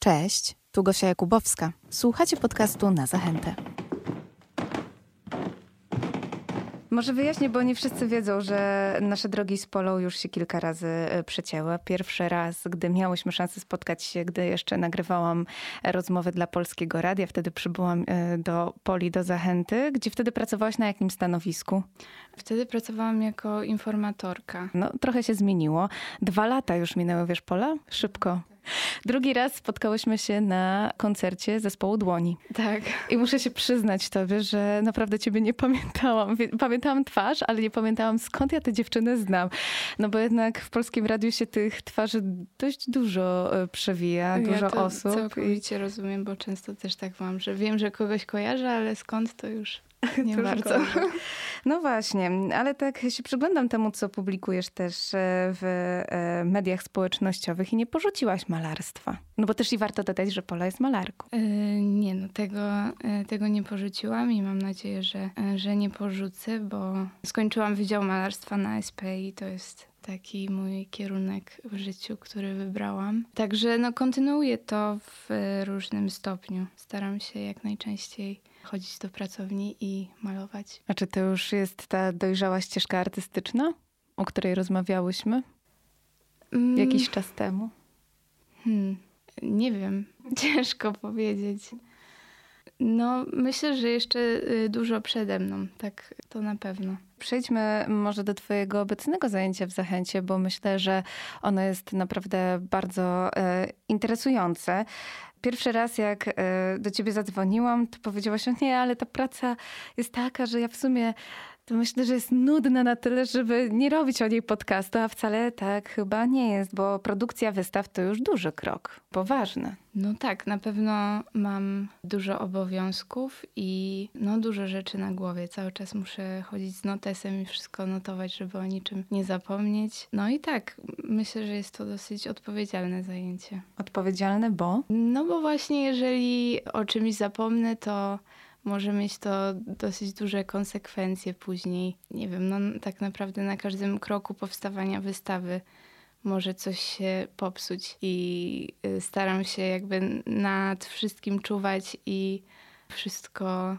Cześć, tu Gosia Jakubowska. Słuchacie podcastu na zachętę. Może wyjaśnię, bo nie wszyscy wiedzą, że nasze drogi z Polą już się kilka razy e, przecięły. Pierwszy raz, gdy miałyśmy szansę spotkać się, gdy jeszcze nagrywałam rozmowy dla Polskiego Radia, wtedy przybyłam e, do Poli, do Zachęty. Gdzie wtedy pracowałaś na jakim stanowisku? Wtedy pracowałam jako informatorka. No, trochę się zmieniło. Dwa lata już minęły, wiesz, Pola? Szybko. Drugi raz spotkałyśmy się na koncercie zespołu Dłoni. Tak. I muszę się przyznać tobie, że naprawdę ciebie nie pamiętałam. Pamiętałam twarz, ale nie pamiętałam skąd ja tę dziewczynę znam. No bo jednak w polskim radiu się tych twarzy dość dużo e, przewija, dużo ja to osób. całkowicie i... rozumiem, bo często też tak mam, że wiem, że kogoś kojarzę, ale skąd to już nie bardzo. No właśnie, ale tak się przyglądam temu, co publikujesz też e, w e, mediach społecznościowych i nie porzuciłaś malarstwa. No bo też i warto dodać, że Pola jest malarką. Yy, nie, no tego, tego nie porzuciłam i mam nadzieję, że, że nie porzucę, bo skończyłam Wydział Malarstwa na SP i to jest taki mój kierunek w życiu, który wybrałam. Także no, kontynuuję to w różnym stopniu. Staram się jak najczęściej chodzić do pracowni i malować. A czy to już jest ta dojrzała ścieżka artystyczna, o której rozmawiałyśmy mm. jakiś czas temu? Hmm, nie wiem, ciężko powiedzieć. No, myślę, że jeszcze y, dużo przede mną, tak to na pewno. Przejdźmy może do Twojego obecnego zajęcia w Zachęcie, bo myślę, że ono jest naprawdę bardzo e, interesujące. Pierwszy raz, jak e, do ciebie zadzwoniłam, to powiedziałaś, nie, ale ta praca jest taka, że ja w sumie to myślę, że jest nudna na tyle, żeby nie robić o niej podcastu, a wcale tak chyba nie jest, bo produkcja wystaw to już duży krok, poważny. No tak, na pewno mam dużo obowiązków i no dużo rzeczy na głowie. Cały czas muszę chodzić z notesem i wszystko notować, żeby o niczym nie zapomnieć. No i tak, myślę, że jest to dosyć odpowiedzialne zajęcie. Odpowiedzialne, bo? No bo właśnie jeżeli o czymś zapomnę, to może mieć to dosyć duże konsekwencje później. Nie wiem, no tak naprawdę na każdym kroku powstawania wystawy może coś się popsuć i y, staram się jakby nad wszystkim czuwać i wszystko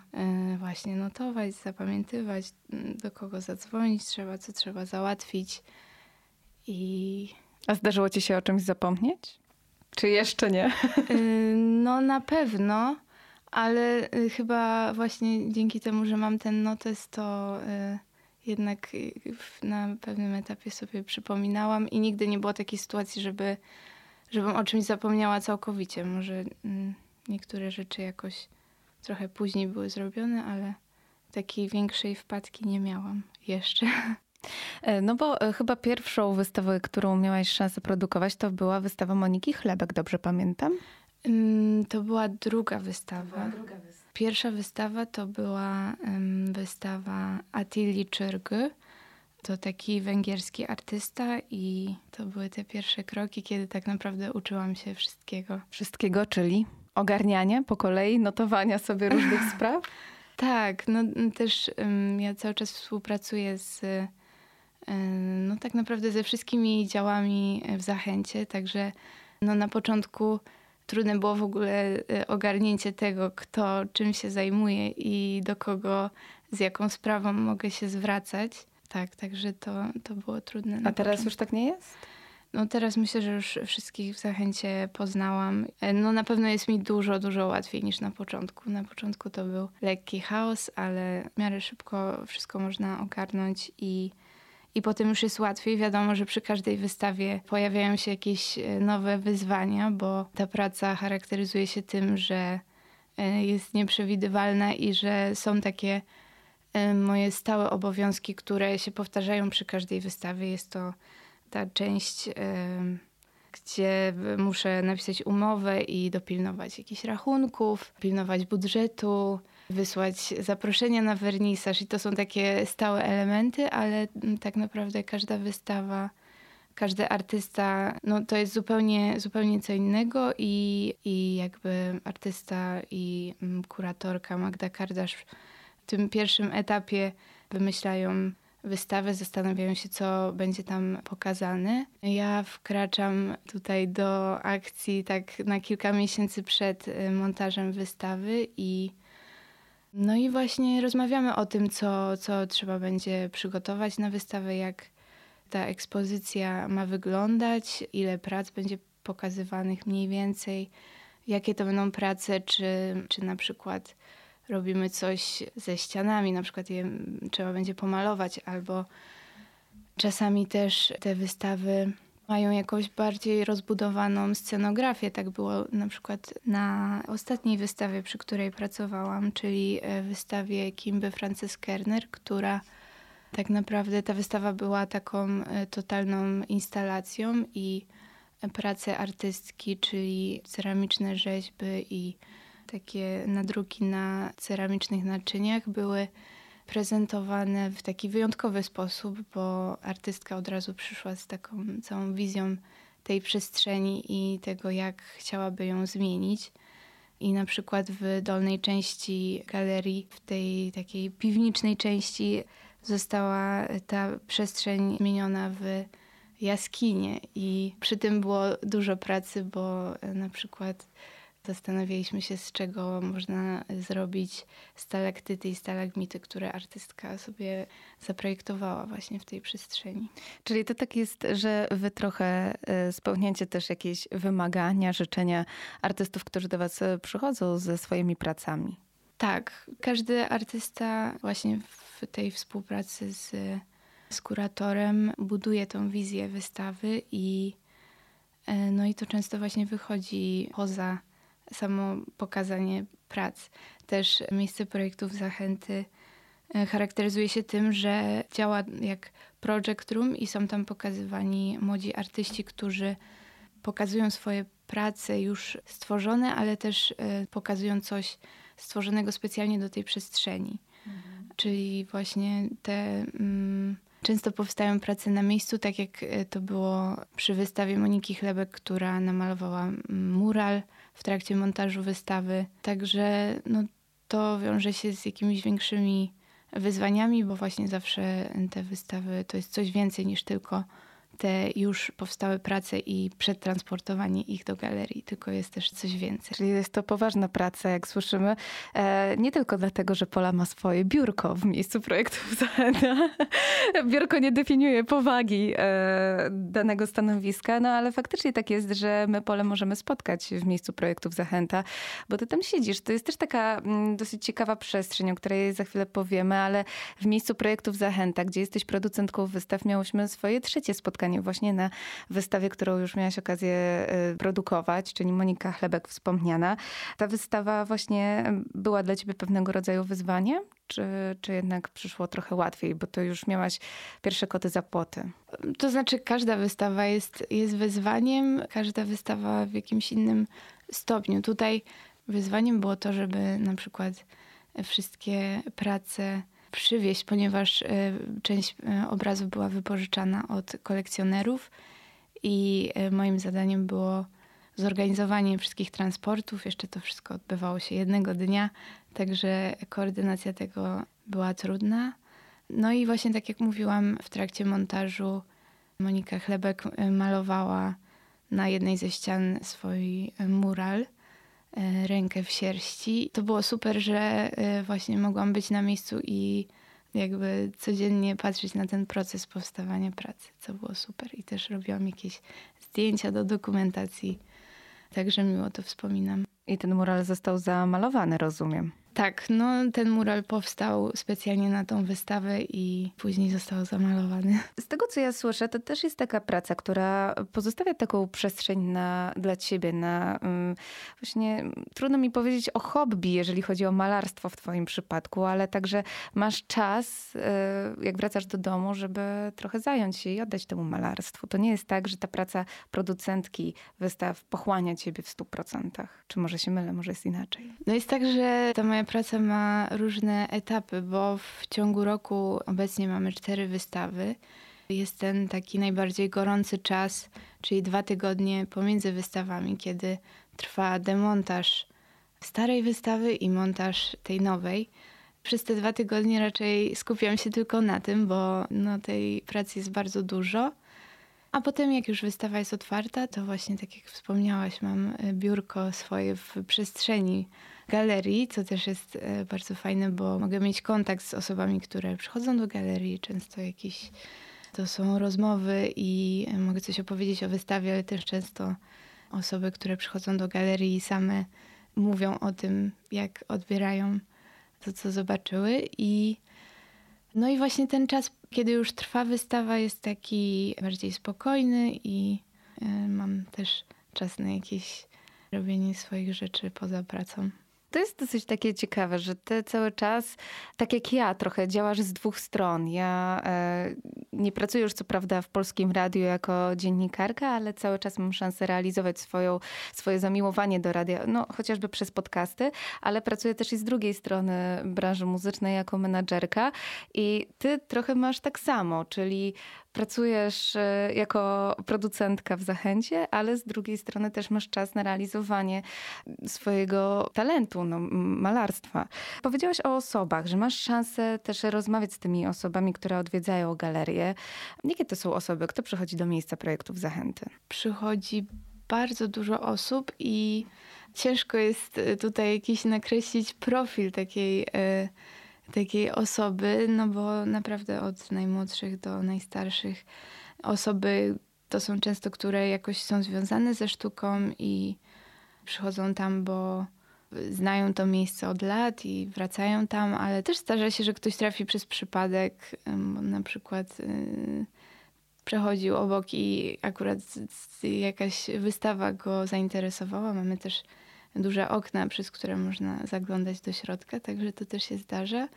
y, właśnie notować, zapamiętywać, mm, do kogo zadzwonić trzeba, co trzeba załatwić. I... A zdarzyło ci się o czymś zapomnieć? Czy jeszcze nie? Y, no na pewno ale y, chyba właśnie dzięki temu, że mam ten notes, to y, jednak na pewnym etapie sobie przypominałam i nigdy nie było takiej sytuacji, żeby, żebym o czymś zapomniała całkowicie. Może mm, niektóre rzeczy jakoś trochę później były zrobione, ale takiej większej wpadki nie miałam jeszcze. E, no bo e, chyba pierwszą wystawę, którą miałaś szansę produkować, to była wystawa Moniki Chlebek, dobrze pamiętam? To była druga wystawa. Pierwsza wystawa to była wystawa Attili Czyrgy. To taki węgierski artysta i to były te pierwsze kroki, kiedy tak naprawdę uczyłam się wszystkiego. Wszystkiego, czyli ogarniania po kolei, notowania sobie różnych spraw? tak, no też um, ja cały czas współpracuję z no tak naprawdę ze wszystkimi działami w Zachęcie, także no na początku trudne było w ogóle y, ogarnięcie tego, kto czym się zajmuje i do kogo, z jaką sprawą mogę się zwracać. Tak, także to, to było trudne. A teraz już tak nie jest? No teraz myślę, że już wszystkich w Zachęcie poznałam. E, no na pewno jest mi dużo, dużo łatwiej niż na początku. Na początku to był lekki chaos, ale w miarę szybko wszystko można ogarnąć i i potem już jest łatwiej. Wiadomo, że przy każdej wystawie pojawiają się jakieś e, nowe wyzwania, bo ta praca charakteryzuje się tym, że e, jest nieprzewidywalna i że są takie e, moje stałe obowiązki, które się powtarzają przy każdej wystawie. Jest to ta część, gdzie muszę napisać umowę i dopilnować jakichś rachunków, pilnować budżetu, wysłać zaproszenia na wernisaż i to są takie stałe elementy, ale tak naprawdę każda wystawa, każdy artysta, no to jest zupełnie, zupełnie co innego i, i jakby artysta i mm, kuratorka Magda Kardasz w tym pierwszym etapie wymyślają wystawę, zastanawiają się, co będzie tam pokazane. Ja wkraczam tutaj do akcji tak na kilka miesięcy przed y, montażem wystawy i no i właśnie rozmawiamy o tym, co, co trzeba będzie przygotować na wystawę, jak ta ekspozycja ma wyglądać, ile prac będzie pokazywanych mniej więcej, jakie to będą prace, czy, czy na przykład robimy coś ze ścianami, na przykład je trzeba będzie pomalować, albo czasami też te wystawy mają jakąś bardziej rozbudowaną scenografię. Tak było na przykład na ostatniej wystawie, przy której pracowałam, czyli e, wystawie Kimby Frances Kerner, która tak naprawdę ta wystawa była taką e, totalną instalacją i prace artystki, czyli ceramiczne rzeźby i takie nadruki na ceramicznych naczyniach były prezentowane w taki wyjątkowy sposób, bo artystka od razu przyszła z taką całą wizją tej przestrzeni i tego, jak chciałaby ją zmienić. I na przykład w dolnej części galerii, w tej takiej piwniczej części, została ta przestrzeń zmieniona w jaskinię. I przy tym było dużo pracy, bo na przykład Zastanawialiśmy się, z czego można zrobić stalaktyty i stalagmity, które artystka sobie zaprojektowała właśnie w tej przestrzeni. Czyli to tak jest, że wy trochę e, spełniacie też jakieś wymagania, życzenia artystów, którzy do was e, przychodzą ze swoimi pracami. Tak, każdy artysta właśnie w tej współpracy z, z kuratorem buduje tą wizję wystawy i e, no i to często właśnie wychodzi poza samo pokazanie prac. Też miejsce projektów Zachęty e, charakteryzuje się tym, że działa jak project room i są tam pokazywani młodzi artyści, którzy pokazują swoje prace już stworzone, ale też e, pokazują coś stworzonego specjalnie do tej przestrzeni. Mhm. Czyli właśnie te. Mm, często powstają prace na miejscu, tak jak e, to było przy wystawie Moniki Chlebek, która namalowała mural w trakcie montażu wystawy. Także no, to wiąże się z jakimiś większymi wyzwaniami, bo właśnie zawsze te wystawy to jest coś więcej niż tylko te już powstałe prace i przetransportowanie ich do galerii, tylko jest też coś więcej. Czyli jest to poważna praca, jak słyszymy. E, nie tylko dlatego, że Pola ma swoje biurko w miejscu projektów Zachęta. biurko nie definiuje powagi e, danego stanowiska, no ale faktycznie tak jest, że my Pole możemy spotkać w miejscu projektów Zachęta, bo ty tam siedzisz. To jest też taka mm, dosyć ciekawa przestrzeń, o której za chwilę powiemy, ale w miejscu projektów Zachęta, gdzie jesteś producentką wystaw, miałyśmy swoje trzecie spotkanie właśnie na wystawie, którą już miałaś okazję y, produkować, czyli Monika Chlebek wspomniana. Ta wystawa właśnie była dla ciebie pewnego rodzaju wyzwaniem? Czy, czy jednak przyszło trochę łatwiej, bo to już miałaś pierwsze koty za płoty? To znaczy, każda wystawa jest, jest wyzwaniem, każda wystawa w jakimś innym stopniu. Tutaj wyzwaniem było to, żeby na przykład wszystkie prace przywieźć, ponieważ e, część e, obrazów była wypożyczana od kolekcjonerów i e, moim zadaniem było zorganizowanie wszystkich transportów. Jeszcze to wszystko odbywało się jednego dnia, także koordynacja tego była trudna. No i właśnie tak jak mówiłam, w trakcie montażu Monika Chlebek malowała na jednej ze ścian swój mural – rękę w sierści. To było super, że e, właśnie mogłam być na miejscu i jakby codziennie patrzeć na ten proces powstawania pracy, co było super. I też robiłam jakieś zdjęcia do dokumentacji, także miło to wspominam. I ten mural został zamalowany, rozumiem. Tak, no ten mural powstał specjalnie na tą wystawę i później został zamalowany. Z tego co ja słyszę, to też jest taka praca, która pozostawia taką przestrzeń na, dla ciebie, na um, właśnie trudno mi powiedzieć o hobby, jeżeli chodzi o malarstwo w twoim przypadku, ale także masz czas, y, jak wracasz do domu, żeby trochę zająć się i oddać temu malarstwu. To nie jest tak, że ta praca producentki wystaw pochłania ciebie w stu procentach. Czy może się mylę, może jest inaczej? No jest tak, że ta moja praca ma różne etapy, bo w ciągu roku obecnie mamy cztery wystawy. Jest ten taki najbardziej gorący czas, czyli dwa tygodnie pomiędzy wystawami, kiedy trwa demontaż starej wystawy i montaż tej nowej. Przez te dwa tygodnie raczej skupiam się tylko na tym, bo no, tej pracy jest bardzo dużo. A potem, jak już wystawa jest otwarta, to właśnie tak jak wspomniałaś, mam e, biurko swoje w przestrzeni galerii, co też jest e, bardzo fajne, bo mogę mieć kontakt z osobami, które przychodzą do galerii. Często jakieś to są rozmowy i e, mogę coś opowiedzieć o wystawie, ale też często osoby, które przychodzą do galerii same mówią o tym, jak odbierają to, co zobaczyły. I no i właśnie ten czas, kiedy już trwa wystawa, jest taki bardziej spokojny i y, mam też czas na jakieś robienie swoich rzeczy poza pracą. To jest dosyć takie ciekawe, że ty cały czas, tak jak ja, trochę działasz z dwóch stron. Ja e, nie pracuję już co prawda w polskim radiu jako dziennikarka, ale cały czas mam szansę realizować swoją, swoje zamiłowanie do radia, no chociażby przez podcasty, ale pracuję też i z drugiej strony branży muzycznej jako menadżerka i ty trochę masz tak samo, czyli pracujesz e, jako producentka w Zachęcie, ale z drugiej strony też masz czas na realizowanie swojego talentu, no, malarstwa. Powiedziałaś o osobach, że masz szansę też rozmawiać z tymi osobami, które odwiedzają galerię. Jakie to są osoby? Kto przychodzi do miejsca projektów Zachęty? Przychodzi bardzo dużo osób i ciężko jest e, tutaj jakiś nakreślić profil takiej... Y takiej osoby, no bo naprawdę od najmłodszych do najstarszych osoby to są często, które jakoś są związane ze sztuką i przychodzą tam, bo znają to miejsce od lat i wracają tam, ale też zdarza się, że ktoś trafi przez przypadek, bo na przykład y, przechodził obok i akurat jakaś wystawa go zainteresowała. Mamy też duże okna, przez które można zaglądać do środka, także to też się zdarza.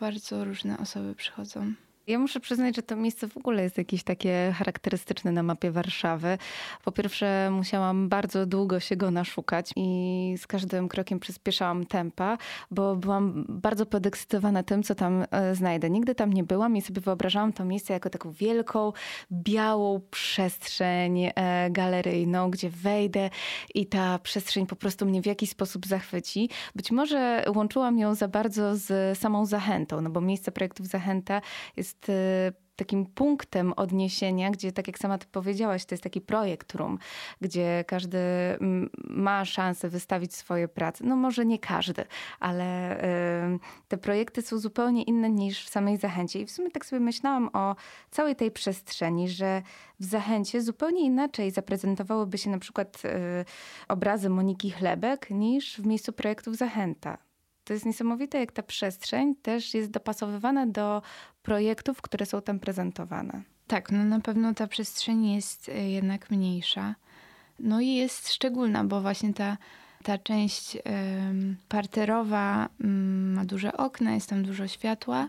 Bardzo różne osoby przychodzą. Ja muszę przyznać, że to miejsce w ogóle jest jakieś takie charakterystyczne na mapie Warszawy. Po pierwsze, musiałam bardzo długo się go naszukać i z każdym krokiem przyspieszałam tempa, bo byłam bardzo podekscytowana tym, co tam e, znajdę. Nigdy tam nie byłam i sobie wyobrażałam to miejsce jako taką wielką, białą przestrzeń e, galeryjną, gdzie wejdę i ta przestrzeń po prostu mnie w jakiś sposób zachwyci. Być może łączyłam ją za bardzo z samą zachętą, no bo miejsce projektów Zachęta jest jest y, takim punktem odniesienia, gdzie tak jak sama ty powiedziałaś, to jest taki projekt room, gdzie każdy ma szansę wystawić swoje prace. No może nie każdy, ale y, te projekty są zupełnie inne niż w samej Zachęcie. I w sumie tak sobie myślałam o całej tej przestrzeni, że w Zachęcie zupełnie inaczej zaprezentowałyby się na przykład y, obrazy Moniki Chlebek niż w miejscu projektów Zachęta to jest niesamowite, jak ta przestrzeń też jest dopasowywana do projektów, które są tam prezentowane. Tak, no na pewno ta przestrzeń jest e, jednak mniejsza. No i jest szczególna, bo właśnie ta, ta część parterowa mm, ma duże okna, jest tam dużo światła,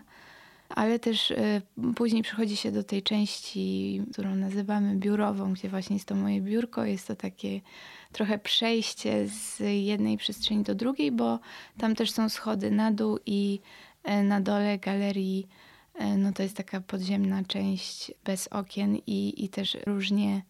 ale też e, później przychodzi się do tej części, którą nazywamy biurową, gdzie właśnie jest to moje biurko. Jest to takie trochę przejście z jednej przestrzeni do drugiej, bo tam też są schody na dół i e, na dole galerii no to jest taka podziemna część bez okien i, i też różnie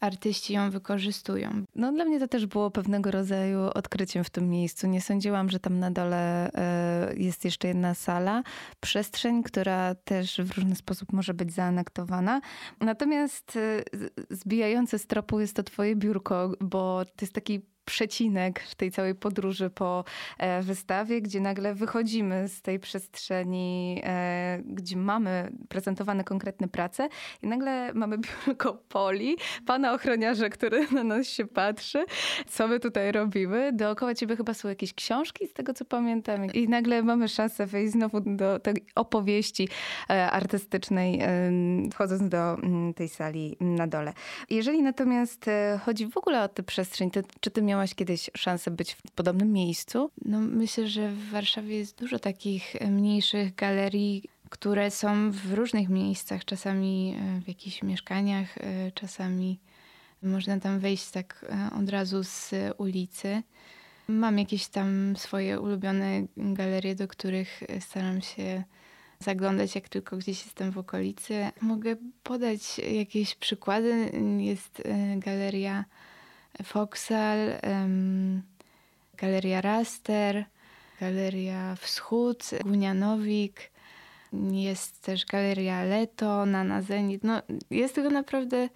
artyści ją wykorzystują. No dla mnie to też było pewnego rodzaju odkryciem w tym miejscu. Nie sądziłam, że tam na dole e, jest jeszcze jedna sala, przestrzeń, która też w różny sposób może być zaanektowana. Natomiast e, zbijające z tropu jest to twoje biurko, bo to jest taki przecinek w tej całej podróży po e, wystawie, gdzie nagle wychodzimy z tej przestrzeni, e, gdzie mamy prezentowane konkretne prace i nagle mamy biurko Poli, pana ochroniarza, który na nas się patrzy, co my tutaj robimy. Dookoła ciebie chyba są jakieś książki, z tego co pamiętam. I nagle mamy szansę wejść znowu do tej opowieści e, artystycznej, wchodząc do mm, tej sali na dole. Jeżeli natomiast chodzi w ogóle o tę przestrzeń, to czy ty miałeś miałaś kiedyś szansę być w podobnym miejscu? No, myślę, że w Warszawie jest dużo takich mniejszych galerii, które są w różnych miejscach, czasami e, w jakichś mieszkaniach, e, czasami można tam wejść tak e, od razu z ulicy. Mam jakieś tam swoje ulubione galerie, do których staram się zaglądać, jak tylko gdzieś jestem w okolicy. Mogę podać jakieś przykłady. Jest galeria Foxal, Galeria Raster, Galeria Wschód, Gunianowik, jest też Galeria Leto, Nana Zenit. No, jest tego naprawdę,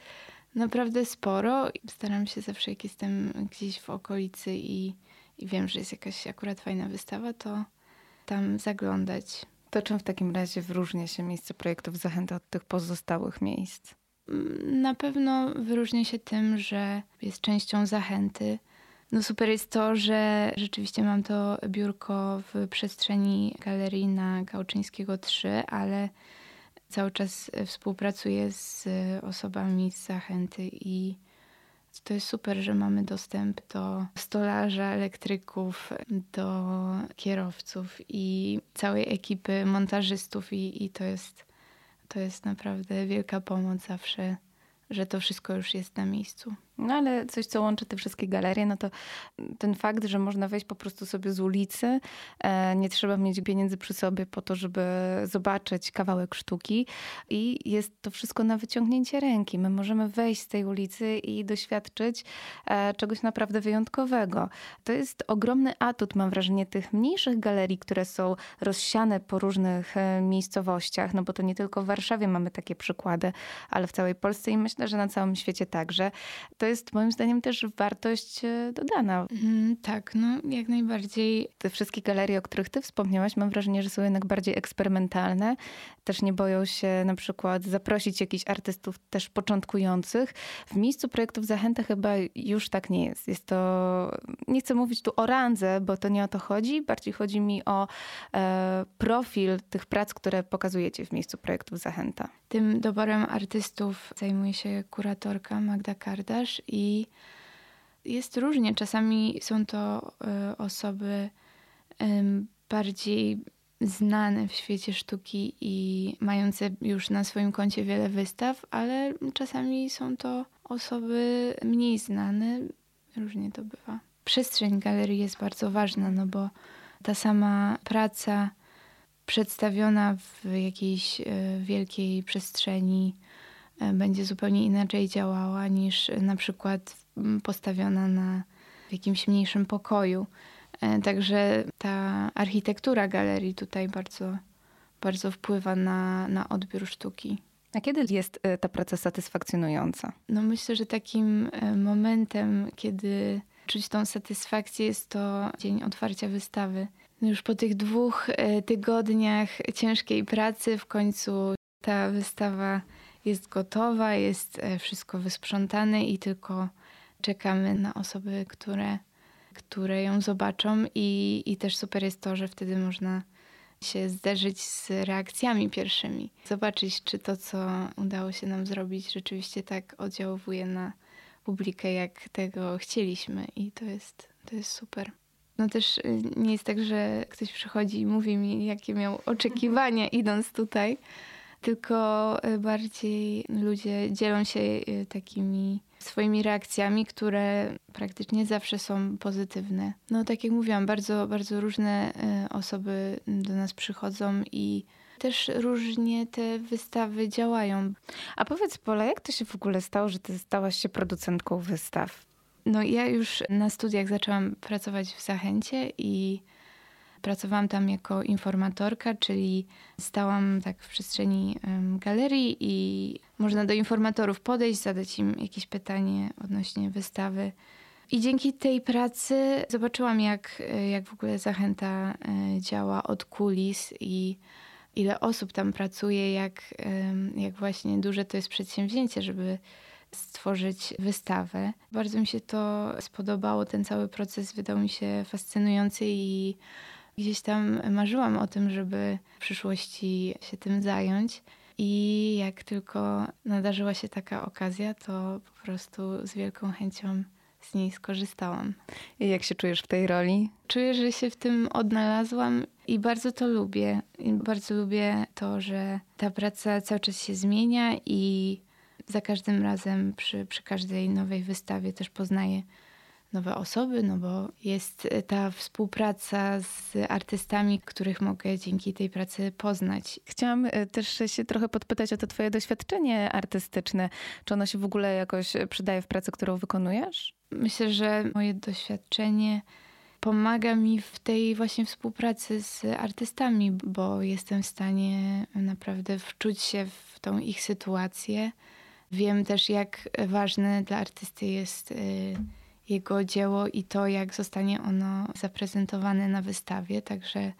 naprawdę sporo. Staram się zawsze, jak jestem gdzieś w okolicy i, i wiem, że jest jakaś akurat fajna wystawa, to tam zaglądać. To czym w takim razie wyróżnia się miejsce projektów Zachęta od tych pozostałych miejsc? Na pewno wyróżnia się tym, że jest częścią Zachęty. No super jest to, że rzeczywiście mam to biurko w przestrzeni galerii na Gałczyńskiego 3, ale cały czas współpracuję z osobami z Zachęty i to jest super, że mamy dostęp do stolarza, elektryków, do kierowców i całej ekipy montażystów i, i to, jest, to jest naprawdę wielka pomoc zawsze, że to wszystko już jest na miejscu. No ale coś, co łączy te wszystkie galerie, no to ten fakt, że można wejść po prostu sobie z ulicy, e, nie trzeba mieć pieniędzy przy sobie po to, żeby zobaczyć kawałek sztuki i jest to wszystko na wyciągnięcie ręki. My możemy wejść z tej ulicy i doświadczyć e, czegoś naprawdę wyjątkowego. To jest ogromny atut, mam wrażenie, tych mniejszych galerii, które są rozsiane po różnych e, miejscowościach, no bo to nie tylko w Warszawie mamy takie przykłady, ale w całej Polsce i myślę, że na całym świecie także. To jest moim zdaniem też wartość e, dodana. Mm, tak, no jak najbardziej. Te wszystkie galerie, o których ty wspomniałaś, mam wrażenie, że są jednak bardziej eksperymentalne. Też nie boją się na przykład zaprosić jakichś artystów też początkujących. W miejscu projektów Zachęta chyba już tak nie jest. Jest to, nie chcę mówić tu o randze, bo to nie o to chodzi. Bardziej chodzi mi o e, profil tych prac, które pokazujecie w miejscu projektów Zachęta. Tym doborem artystów zajmuje się kuratorka Magda Kardasz i jest różnie. Czasami są to e, osoby bardziej znane w świecie sztuki i mające już na swoim koncie wiele wystaw, ale czasami są to osoby mniej znane. Różnie to bywa. Przestrzeń galerii jest bardzo ważna, no bo ta sama praca przedstawiona w jakiejś e, wielkiej przestrzeni będzie zupełnie inaczej działała niż na przykład postawiona na jakimś mniejszym pokoju. E, także ta architektura galerii tutaj bardzo, bardzo wpływa na, na odbiór sztuki. A kiedy jest e, ta praca satysfakcjonująca? No myślę, że takim momentem, kiedy czuć tą satysfakcję jest to dzień otwarcia wystawy. No już po tych dwóch tygodniach ciężkiej pracy w końcu ta wystawa jest gotowa, jest e, wszystko wysprzątane i tylko czekamy na osoby, które, które ją zobaczą. I, I też super jest to, że wtedy można się zderzyć z reakcjami pierwszymi. Zobaczyć, czy to, co udało się nam zrobić, rzeczywiście tak oddziałuje na publikę, jak tego chcieliśmy. I to jest, to jest super. No też y, nie jest tak, że ktoś przychodzi i mówi mi, jakie miał oczekiwania idąc tutaj, tylko y, bardziej ludzie dzielą się y, takimi swoimi reakcjami, które praktycznie zawsze są pozytywne. No tak jak mówiłam, bardzo, bardzo różne y, osoby do nas przychodzą i też różnie te wystawy działają. A powiedz Pola, jak to się w ogóle stało, że ty stałaś się producentką wystaw? No ja już na studiach zaczęłam pracować w Zachęcie i Pracowałam tam jako informatorka, czyli stałam tak w przestrzeni galerii i można do informatorów podejść, zadać im jakieś pytanie odnośnie wystawy. I dzięki tej pracy zobaczyłam, jak, jak w ogóle zachęta e, działa od kulis i ile osób tam pracuje, jak, jak właśnie duże to jest przedsięwzięcie, żeby stworzyć wystawę. Bardzo mi się to spodobało, ten cały proces wydał mi się fascynujący i Gdzieś tam marzyłam o tym, żeby w przyszłości się tym zająć. I jak tylko nadarzyła się taka okazja, to po prostu z wielką chęcią z niej skorzystałam. I jak się czujesz w tej roli? Czuję, że się w tym odnalazłam i bardzo to lubię. I bardzo lubię to, że ta praca cały czas się zmienia i za każdym razem przy, przy każdej nowej wystawie też poznaję nowe osoby, no bo jest ta współpraca z artystami, których mogę dzięki tej pracy poznać. Chciałam e, też się trochę podpytać o to twoje doświadczenie artystyczne. Czy ono się w ogóle jakoś przydaje w pracy, którą wykonujesz? Myślę, że moje doświadczenie pomaga mi w tej właśnie współpracy z artystami, bo jestem w stanie naprawdę wczuć się w tą ich sytuację. Wiem też, jak ważne dla artysty jest jego dzieło i to, jak zostanie ono zaprezentowane na wystawie. Także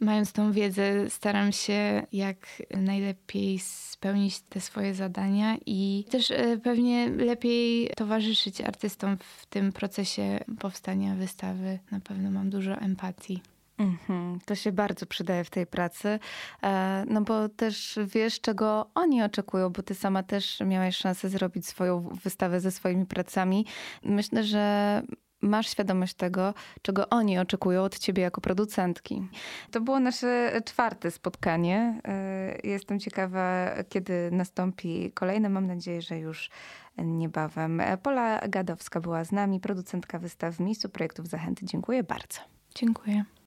mając tą wiedzę, staram się jak najlepiej spełnić te swoje zadania i też y, pewnie lepiej towarzyszyć artystom w tym procesie powstania wystawy. Na pewno mam dużo empatii. Mhm, to się bardzo przydaje w tej pracy, e, no bo też wiesz, czego oni oczekują, bo ty sama też miałaś szansę zrobić swoją wystawę ze swoimi pracami. Myślę, że masz świadomość tego, czego oni oczekują od ciebie jako producentki. To było nasze czwarte spotkanie. E, jestem ciekawa, kiedy nastąpi kolejne. Mam nadzieję, że już niebawem. Pola Gadowska była z nami, producentka wystaw w miejscu projektów Zachęty. Dziękuję bardzo. Dziękuję.